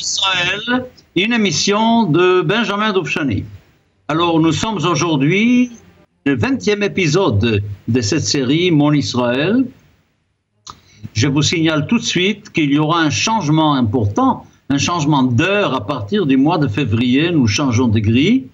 Israël, une émission de Benjamin Doufchani. Alors, nous sommes aujourd'hui le 20e épisode de cette série Mon Israël. Je vous signale tout de suite qu'il y aura un changement important, un changement d'heure à partir du mois de février. Nous changeons de grille.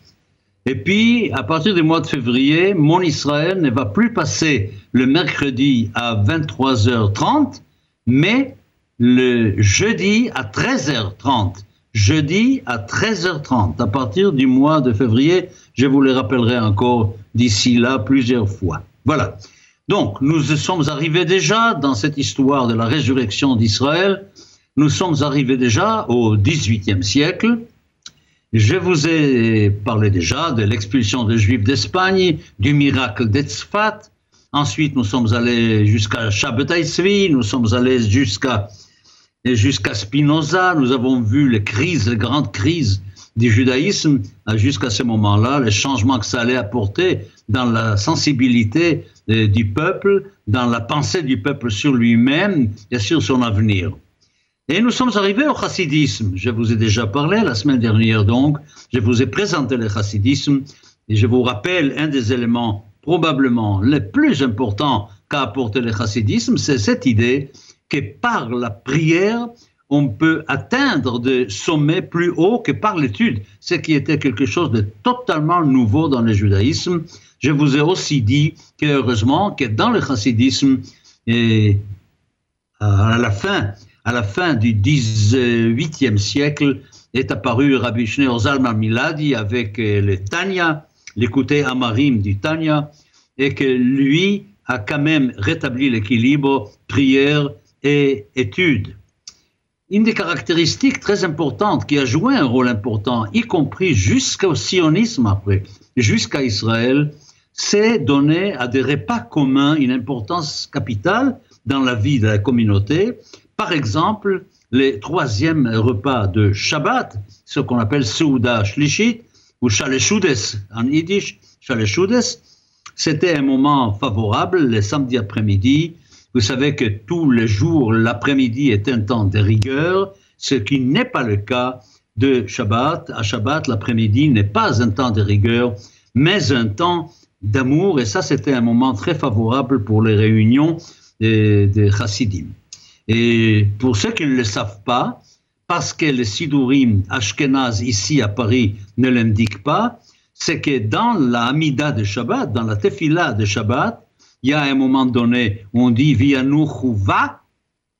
Et puis, à partir du mois de février, Mon Israël ne va plus passer le mercredi à 23h30, mais le jeudi à 13h30. Jeudi à 13h30, à partir du mois de février, je vous le rappellerai encore d'ici là plusieurs fois. Voilà. Donc, nous sommes arrivés déjà dans cette histoire de la résurrection d'Israël. Nous sommes arrivés déjà au XVIIIe siècle. Je vous ai parlé déjà de l'expulsion des Juifs d'Espagne, du miracle d'Etzfat. Ensuite, nous sommes allés jusqu'à Shabbatai nous sommes allés jusqu'à et jusqu'à Spinoza, nous avons vu les crises, les grandes crises du judaïsme, jusqu'à ce moment-là, les changements que ça allait apporter dans la sensibilité euh, du peuple, dans la pensée du peuple sur lui-même et sur son avenir. Et nous sommes arrivés au chassidisme. Je vous ai déjà parlé la semaine dernière, donc, je vous ai présenté le chassidisme et je vous rappelle un des éléments probablement les plus importants qu'a apporté le chassidisme, c'est cette idée que par la prière, on peut atteindre des sommets plus hauts que par l'étude, ce qui était quelque chose de totalement nouveau dans le judaïsme. Je vous ai aussi dit que heureusement que dans le chassidisme, et à la fin, à la fin du 18e siècle, est apparu Rabbi Shneur Zalman Miladi avec le Tanya, l'écouté Amarim du Tanya, et que lui a quand même rétabli l'équilibre prière et études. Une des caractéristiques très importantes qui a joué un rôle important, y compris jusqu'au sionisme après, jusqu'à Israël, c'est donner à des repas communs une importance capitale dans la vie de la communauté. Par exemple, les troisièmes repas de Shabbat, ce qu'on appelle Souda Shlishit, ou Shaleshudes en yiddish, Shaleshudes, c'était un moment favorable, le samedi après-midi, vous savez que tous les jours, l'après-midi est un temps de rigueur, ce qui n'est pas le cas de Shabbat. À Shabbat, l'après-midi n'est pas un temps de rigueur, mais un temps d'amour. Et ça, c'était un moment très favorable pour les réunions des, des chassidim. Et pour ceux qui ne le savent pas, parce que le Sidurim Ashkenaz ici à Paris ne l'indique pas, c'est que dans la Hamida de Shabbat, dans la Tefillah de Shabbat, il y a un moment donné où on dit va.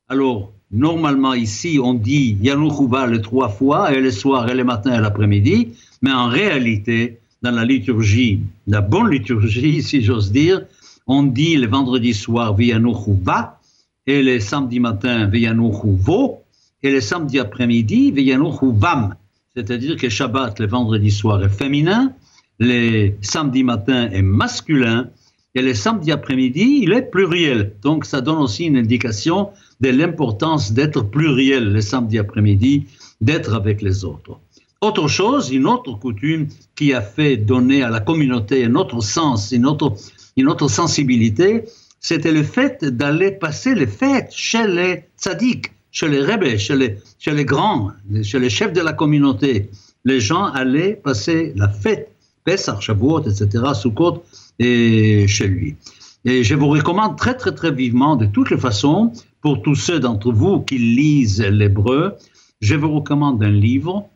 Alors, normalement ici, on dit va les trois fois, et le soir, et le matin, et l'après-midi. Mais en réalité, dans la liturgie, la bonne liturgie, si j'ose dire, on dit le vendredi soir va, et le samedi matin vo, et le samedi après-midi vam. C'est-à-dire que Shabbat, le vendredi soir, est féminin, le samedi matin est masculin, et le samedi après-midi, il est pluriel. Donc, ça donne aussi une indication de l'importance d'être pluriel le samedi après-midi, d'être avec les autres. Autre chose, une autre coutume qui a fait donner à la communauté un autre sens, une autre, une autre sensibilité, c'était le fait d'aller passer les fêtes chez les tzaddik, chez les rebelles, chez les, chez les grands, chez les chefs de la communauté. Les gens allaient passer la fête, Pessah, Shavuot, etc., Sukkot, et chez lui. Et je vous recommande très, très, très vivement, de toutes les façons, pour tous ceux d'entre vous qui lisent l'hébreu, je vous recommande un livre,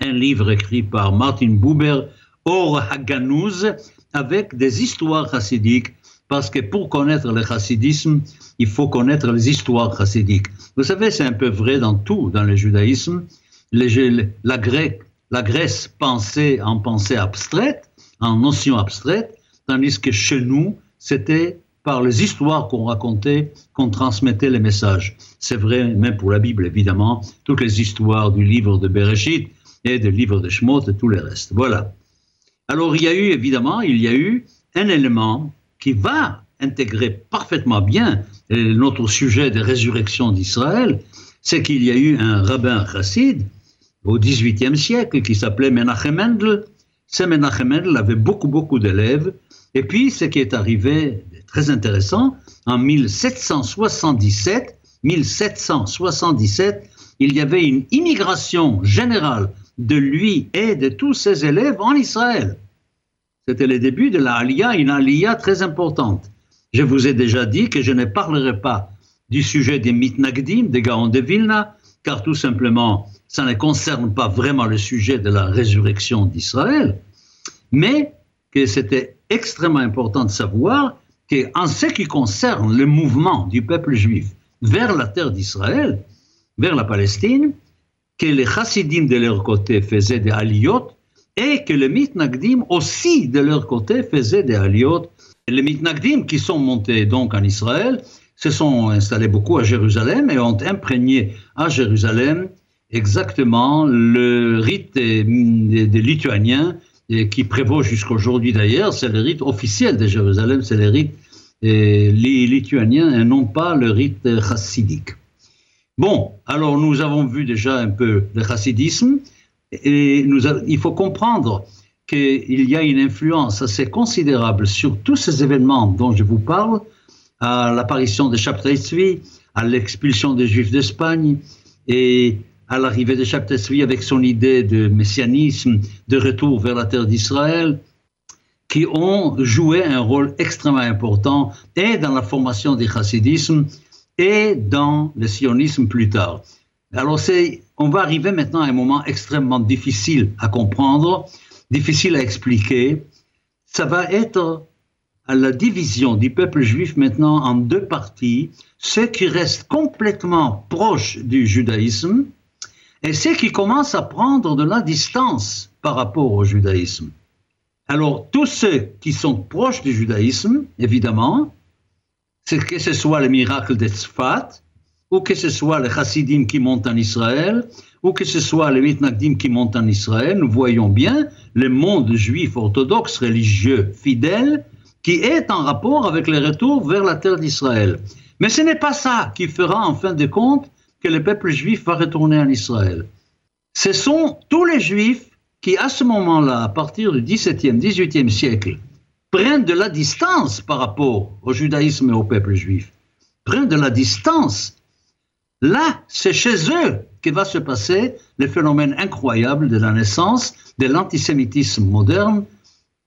un livre écrit par Martin Buber, Or Haganouz, avec des histoires chassidiques, parce que pour connaître le chassidisme, il faut connaître les histoires chassidiques. Vous savez, c'est un peu vrai dans tout, dans le judaïsme. la Grèce pensait en pensée abstraite, en notion abstraite, tandis que chez nous, c'était par les histoires qu'on racontait qu'on transmettait les messages. C'est vrai même pour la Bible, évidemment, toutes les histoires du livre de Bereshit et du livre de Shemot et tout le reste. Voilà. Alors il y a eu, évidemment, il y a eu un élément qui va intégrer parfaitement bien notre sujet de résurrection d'Israël, c'est qu'il y a eu un rabbin chassid au XVIIIe siècle qui s'appelait Menachem Mendel. Ce Menachem Mendel avait beaucoup, beaucoup d'élèves et puis, ce qui est arrivé, très intéressant, en 1777, 1777, il y avait une immigration générale de lui et de tous ses élèves en Israël. C'était le début de la Aliyah, une Aliyah très importante. Je vous ai déjà dit que je ne parlerai pas du sujet des Mitnagdim, des Gaon de Vilna, car tout simplement, ça ne concerne pas vraiment le sujet de la résurrection d'Israël, mais que c'était extrêmement important de savoir qu'en ce qui concerne le mouvement du peuple juif vers la terre d'Israël, vers la Palestine, que les chassidim de leur côté faisaient des aliyot et que les mitnagdim aussi de leur côté faisaient des aliyot. les mitnagdim qui sont montés donc en Israël se sont installés beaucoup à Jérusalem et ont imprégné à Jérusalem exactement le rite des, Lituaniens qui prévaut jusqu'aujourd'hui d'ailleurs, c'est le rite officiel de Jérusalem, c'est le rite les lituaniens et non pas le rite chassidique. Bon, alors nous avons vu déjà un peu le chassidisme et il faut comprendre qu'il y a une influence assez considérable sur tous ces événements dont je vous parle, à l'apparition de Chaptaisvi, à l'expulsion des Juifs d'Espagne et à l'arrivée de Chaptaisvi avec son idée de messianisme, de retour vers la terre d'Israël, qui ont joué un rôle extrêmement important et dans la formation du chassidisme et dans le sionisme plus tard. Alors on va arriver maintenant à un moment extrêmement difficile à comprendre, difficile à expliquer. Ça va être la division du peuple juif maintenant en deux parties, ceux qui restent complètement proches du judaïsme et ceux qui commencent à prendre de la distance par rapport au judaïsme. Alors, tous ceux qui sont proches du judaïsme, évidemment, que ce soit le miracle de Tzfat, ou que ce soit les chassidim qui montent en Israël, ou que ce soit les mitnagdim qui montent en Israël, nous voyons bien le monde juif orthodoxe, religieux, fidèle, qui est en rapport avec le retour vers la terre d'Israël. Mais ce n'est pas ça qui fera en fin de compte que le peuple juif va retourner en Israël. Ce sont tous les juifs qui, à ce moment-là, à partir du XVIIe, XVIIIe siècle, prennent de la distance par rapport au judaïsme et au peuple juif, prennent de la distance. Là, c'est chez eux que va se passer le phénomène incroyable de la naissance de l'antisémitisme moderne,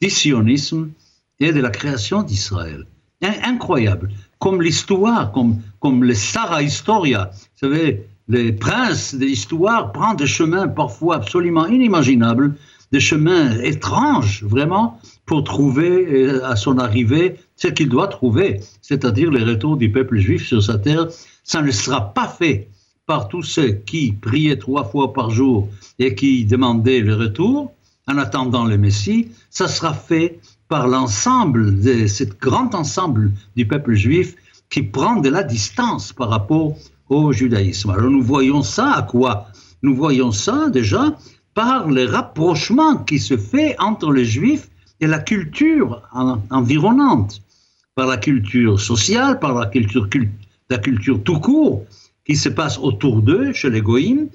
du sionisme et de la création d'Israël. Incroyable. Comme l'histoire, comme, comme le Sarah Historia. Vous savez, les princes de l'histoire prennent des chemins parfois absolument inimaginables, des chemins étranges, vraiment, pour trouver euh, à son arrivée ce qu'il doit trouver, c'est-à-dire le retour du peuple juif sur sa terre. Ça ne sera pas fait par tous ceux qui priaient trois fois par jour et qui demandaient le retour en attendant le Messie. Ça sera fait par l'ensemble de ce grand ensemble du peuple juif qui prend de la distance par rapport au judaïsme. Alors nous voyons ça à quoi? Nous voyons ça déjà par le rapprochement qui se fait entre les juifs et la culture environnante, par la culture sociale, par la culture, la culture tout court qui se passe autour d'eux, chez les goïms,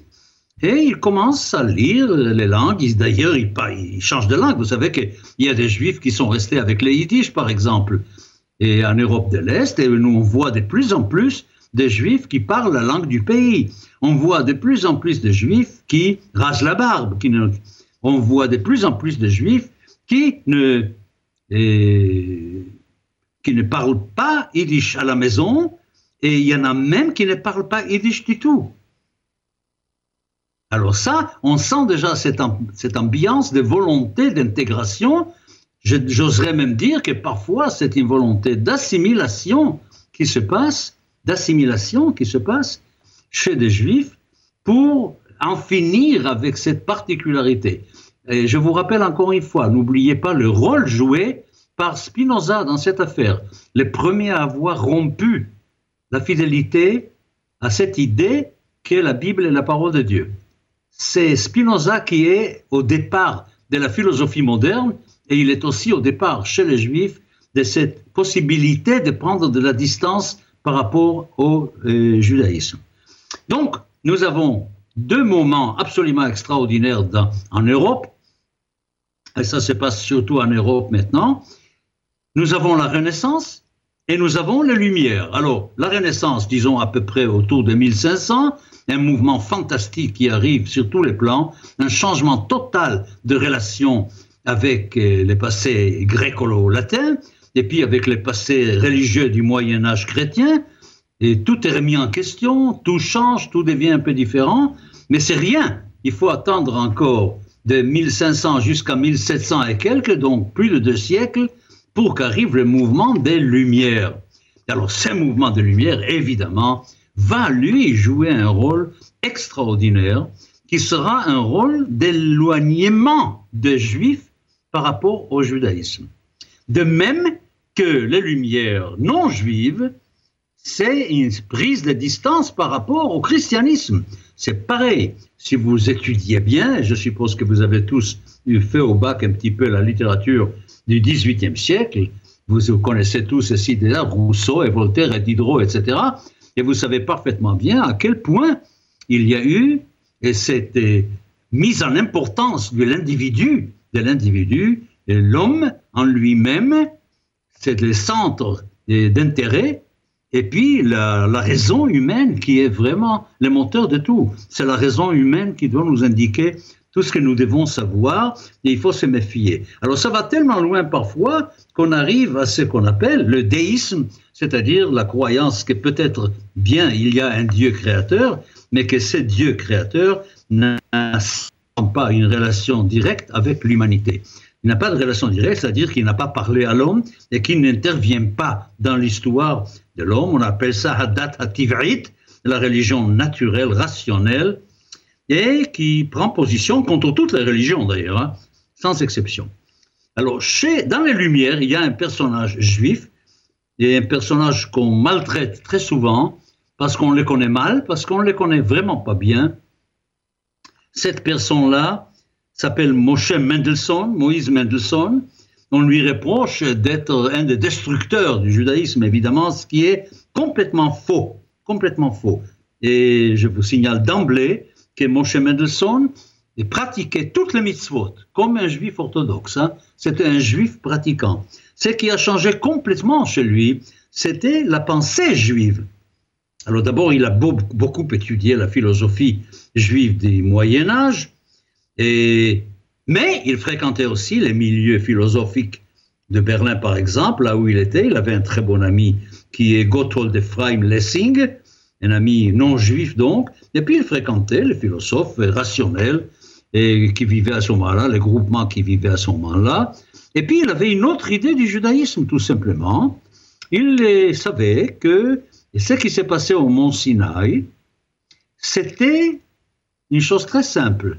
et ils commencent à lire les langues. D'ailleurs, ils, ils, changent de langue. Vous savez qu'il y a des juifs qui sont restés avec les yiddish, par exemple, et en Europe de l'Est, et nous on voit de plus en plus des juifs qui parlent la langue du pays. On voit de plus en plus de juifs qui rasent la barbe. Qui ne, on voit de plus en plus de juifs qui ne, qui ne parlent pas yiddish à la maison, et il y en a même qui ne parlent pas yiddish du tout. Alors ça, on sent déjà cette, ambiance de volonté d'intégration. J'oserais même dire que parfois c'est une volonté d'assimilation qui se passe d'assimilation qui se passe chez des juifs pour en finir avec cette particularité. Et je vous rappelle encore une fois, n'oubliez pas le rôle joué par Spinoza dans cette affaire, le premier à avoir rompu la fidélité à cette idée qu'est la Bible et la parole de Dieu. C'est Spinoza qui est au départ de la philosophie moderne et il est aussi au départ chez les Juifs de cette possibilité de prendre de la distance par rapport au euh, judaïsme. Donc, nous avons deux moments absolument extraordinaires en Europe, et ça se passe surtout en Europe maintenant. Nous avons la Renaissance et nous avons les Lumières. Alors, la Renaissance, disons à peu près autour de 1500, un mouvement fantastique qui arrive sur tous les plans, un changement total de relation avec euh, les passés gréco-latins, et puis avec les passés religieux du Moyen Âge chrétien, et tout est remis en question, tout change, tout devient un peu différent, mais c'est rien. Il faut attendre encore de 1500 jusqu'à 1700 et quelques, donc plus de deux siècles, pour qu'arrive le mouvement des Lumières. Alors, ce mouvement des Lumières, évidemment, va lui jouer un rôle extraordinaire qui sera un rôle d'éloignement des Juifs par rapport au judaïsme. De même que les Lumières non juives, c'est une prise de distance par rapport au christianisme. C'est pareil. Si vous étudiez bien, je suppose que vous avez tous fait au bac un petit peu la littérature du XVIIIe siècle, vous connaissez tous ces idées-là, Rousseau et Voltaire et Diderot, etc. Et vous savez parfaitement bien à quel point il y a eu, et cette mise en importance de l'individu, de l'individu, l'homme en lui-même, c'est le centre d'intérêt et puis la, raison humaine qui est vraiment le moteur de tout. C'est la raison humaine qui doit nous indiquer tout ce que nous devons savoir et il faut se méfier. Alors ça va tellement loin parfois qu'on arrive à ce qu'on appelle le déisme, c'est-à-dire la croyance que peut-être bien il y a un Dieu créateur, mais que ce Dieu créateur n'a pas une relation directe avec l'humanité. Il n'a pas de relation directe, c'est-à-dire qu'il n'a pas parlé à l'homme et qu'il n'intervient pas dans l'histoire de l'homme. On appelle ça Hadat Hativ'it, la religion naturelle, rationnelle, et qui prend position contre toutes les religions d'ailleurs, hein, sans exception. Alors, chez, dans les Lumières, il y a un personnage juif, et un personnage qu'on maltraite très souvent, parce qu'on le connaît mal, parce qu'on ne le connaît vraiment pas bien. Cette personne-là, s'appelle Moshe Mendelssohn, Moïse Mendelssohn. On lui reproche d'être un des destructeurs du judaïsme, évidemment, ce qui est complètement faux, complètement faux. Et je vous signale d'emblée que Moshe Mendelssohn pratiquait toutes les mitzvot, comme un juif orthodoxe. Hein. C'était un juif pratiquant. Ce qui a changé complètement chez lui, c'était la pensée juive. Alors d'abord, il a beaucoup étudié la philosophie juive du Moyen Âge, mais il fréquentait aussi les milieux philosophiques de Berlin, par exemple, là où il était. Il avait un très bon ami qui est Gotthold Ephraim Lessing, un ami non juif donc. Et puis il fréquentait les philosophes rationnels et qui vivaient à ce moment-là, les groupements qui vivaient à ce moment-là. Et puis il avait une autre idée du judaïsme, tout simplement. Il savait que ce qui s'est passé au mont Sinaï, c'était une chose très simple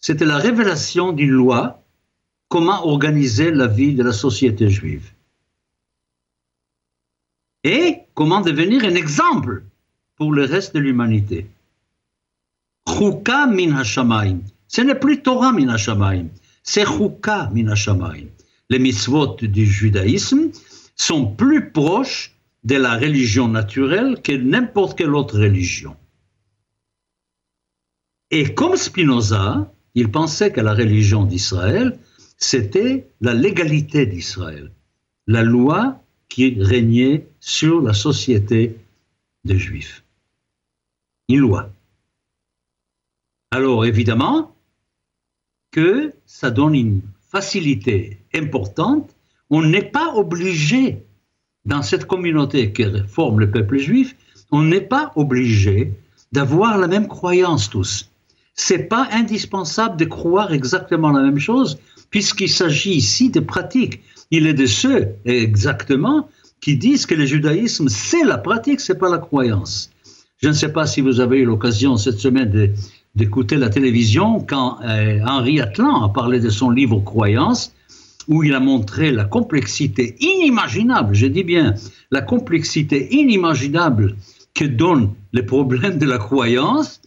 c'était la révélation d'une loi, comment organiser la vie de la société juive. Et comment devenir un exemple pour le reste de l'humanité. Chouka min hashamayim. Ce n'est plus Torah min hashamayim, c'est Chouka min hashamayim. Les mitzvot du judaïsme sont plus proches de la religion naturelle que n'importe quelle autre religion. Et comme Spinoza, il pensait que la religion d'Israël, c'était la légalité d'Israël, la loi qui régnait sur la société des Juifs. Une loi. Alors évidemment que ça donne une facilité importante. On n'est pas obligé, dans cette communauté qui forme le peuple juif, on n'est pas obligé d'avoir la même croyance tous c'est pas indispensable de croire exactement la même chose, puisqu'il s'agit ici de pratique. Il est de ceux, exactement, qui disent que le judaïsme, c'est la pratique, c'est pas la croyance. Je ne sais pas si vous avez eu l'occasion cette semaine d'écouter la télévision quand euh, Henri Atlan a parlé de son livre Croyance, où il a montré la complexité inimaginable, je dis bien, la complexité inimaginable que donnent les problèmes de la croyance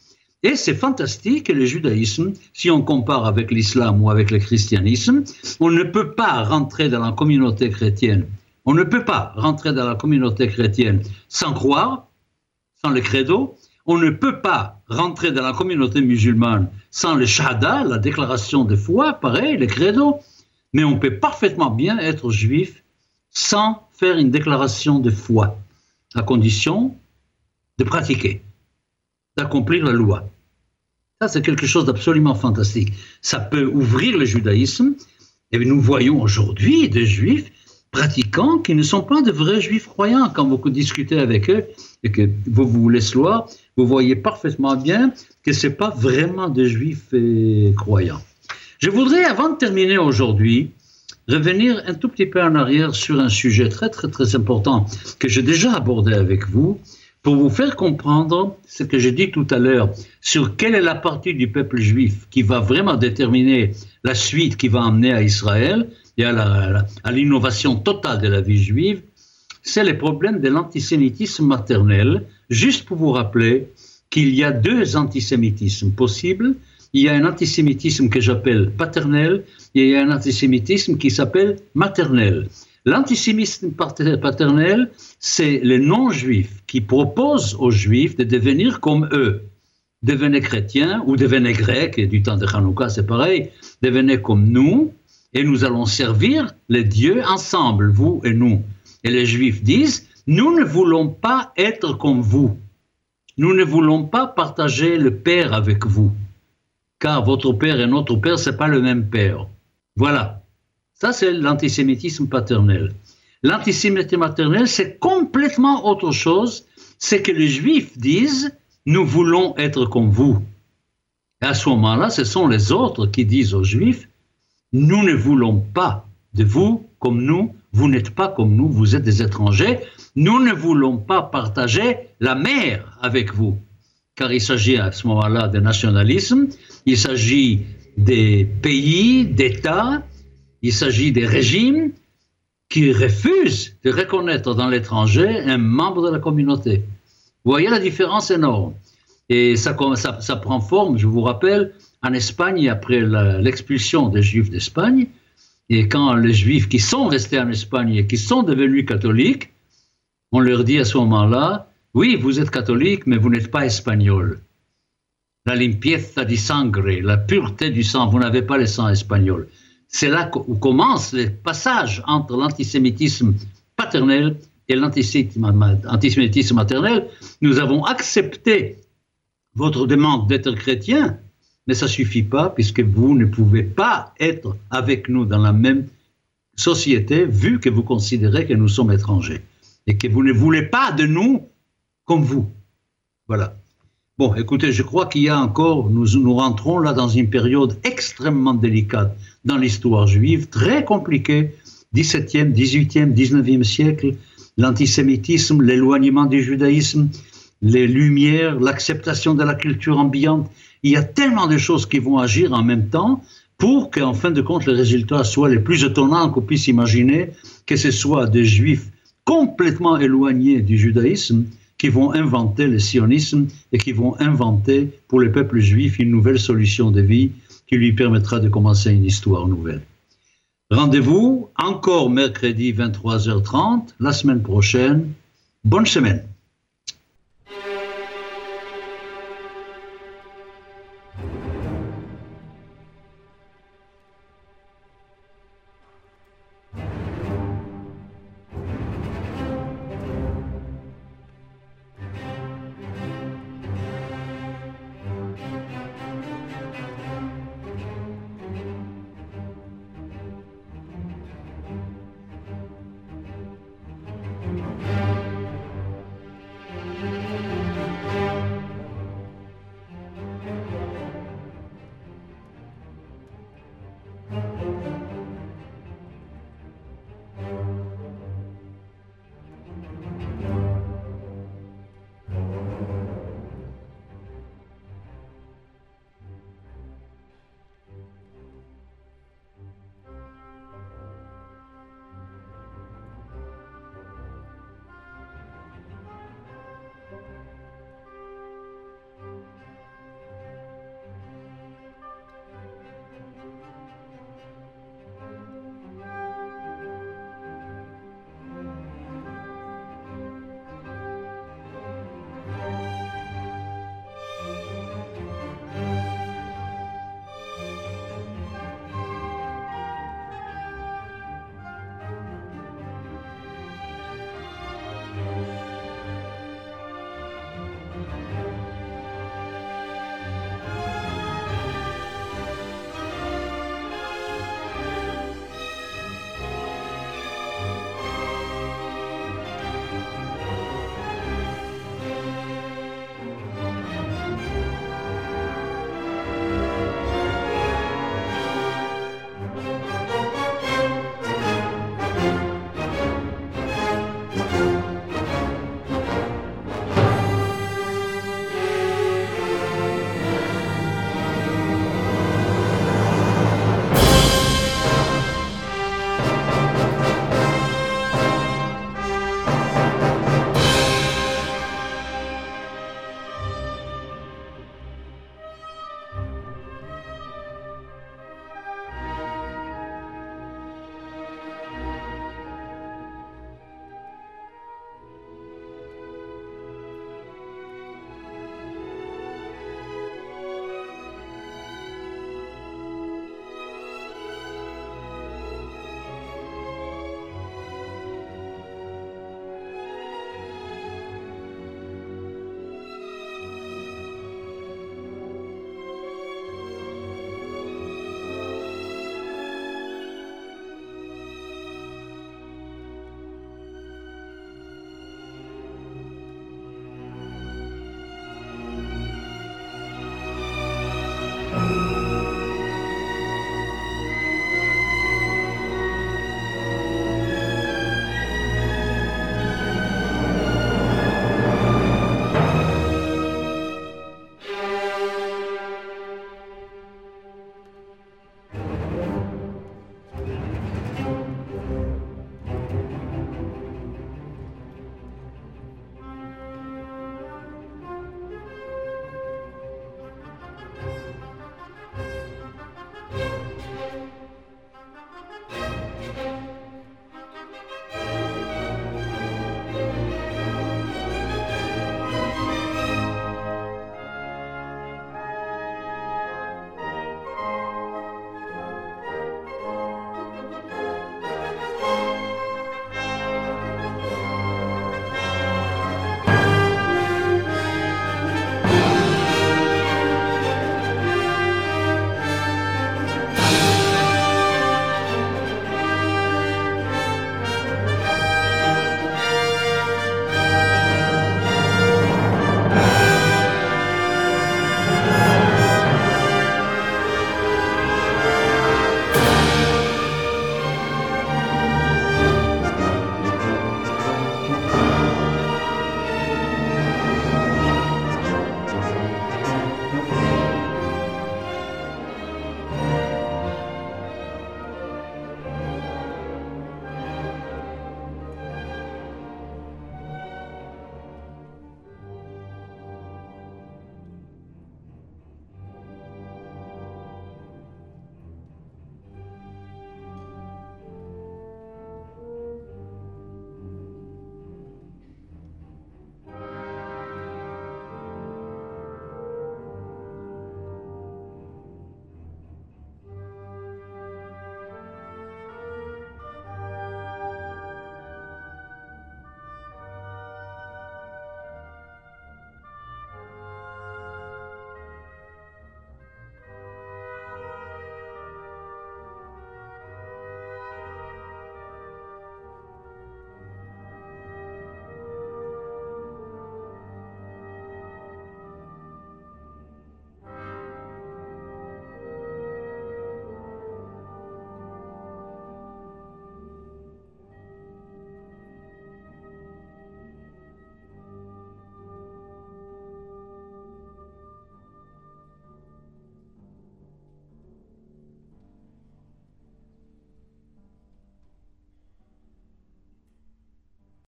et c'est fantastique, le judaïsme, si on compare avec l'islam ou avec le christianisme, on ne peut pas rentrer dans la communauté chrétienne. On ne peut pas rentrer dans la communauté chrétienne sans croire, sans le credo. On ne peut pas rentrer dans la communauté musulmane sans le shahada, la déclaration de foi, pareil, le credo. Mais on peut parfaitement bien être juif sans faire une déclaration de foi, à condition de pratiquer. d'accomplir la loi. Ça, c'est quelque chose d'absolument fantastique. Ça peut ouvrir le judaïsme. Et nous voyons aujourd'hui des juifs pratiquants qui ne sont pas de vrais juifs croyants. Quand vous discutez avec eux et que vous vous laissez voir, vous voyez parfaitement bien que ce pas vraiment des juifs euh, croyants. Je voudrais, avant de terminer aujourd'hui, revenir un tout petit peu en arrière sur un sujet très très très important que j'ai déjà abordé avec vous pour vous faire comprendre ce que j'ai dit tout à l'heure sur quelle est la partie du peuple juif qui va vraiment déterminer la suite qui va amener à Israël et à l'innovation totale de la vie juive, c'est le problème de l'antisémitisme maternel. Juste pour vous rappeler qu'il y a deux antisémitismes possibles. Il y a un antisémitisme que j'appelle paternel et il y a un antisémitisme qui s'appelle maternel. L'antisémitisme paternel, c'est les non-juifs qui proposent aux juifs de devenir comme eux. Devenez chrétiens ou devenez grecs, et du temps de Hanouka c'est pareil, devenez comme nous, et nous allons servir les dieux ensemble, vous et nous. Et les juifs disent, nous ne voulons pas être comme vous. Nous ne voulons pas partager le Père avec vous. Car votre Père et notre Père, ce n'est pas le même Père. Voilà. Ça, c'est l'antisémitisme paternel. L'antisémitisme maternel, c'est complètement autre chose. C'est que les Juifs disent, nous voulons être comme vous. Et à ce moment-là, ce sont les autres qui disent aux Juifs, nous ne voulons pas de vous comme nous, vous n'êtes pas comme nous, vous êtes des étrangers, nous ne voulons pas partager la mer avec vous. Car il s'agit à ce moment-là de nationalisme, il s'agit des pays, d'États il s'agit des régimes qui refusent de reconnaître dans l'étranger un membre de la communauté. Vous voyez la différence énorme. Et ça, ça, prend forme, je vous rappelle, en Espagne, après l'expulsion des Juifs d'Espagne, et quand les Juifs qui sont restés en Espagne et qui sont devenus catholiques, on leur dit à ce moment-là, oui, vous êtes catholique, mais vous n'êtes pas espagnol. La limpieza di sangre, la pureté du sang, vous n'avez pas le sang espagnol. C'est là où commence le passage entre l'antisémitisme paternel et l'antisémitisme maternel. Nous avons accepté votre demande d'être chrétien, mais ça suffit pas puisque vous ne pouvez pas être avec nous dans la même société vu que vous considérez que nous sommes étrangers et que vous ne voulez pas de nous comme vous. Voilà. Bon, écoutez, je crois qu'il y a encore, nous, nous rentrons là dans une période extrêmement délicate dans l'histoire juive, très compliquée, 17e, 18e, 19e siècle, l'antisémitisme, l'éloignement du judaïsme, les lumières, l'acceptation de la culture ambiante. Il y a tellement de choses qui vont agir en même temps pour qu'en fin de compte, les résultats soient les plus étonnants qu'on puisse imaginer, que ce soit des juifs complètement éloignés du judaïsme, qui vont inventer le sionisme et qui vont inventer pour le peuple juif une nouvelle solution de vie qui lui permettra de commencer une histoire nouvelle. Rendez-vous encore mercredi 23h30 la semaine prochaine. Bonne semaine.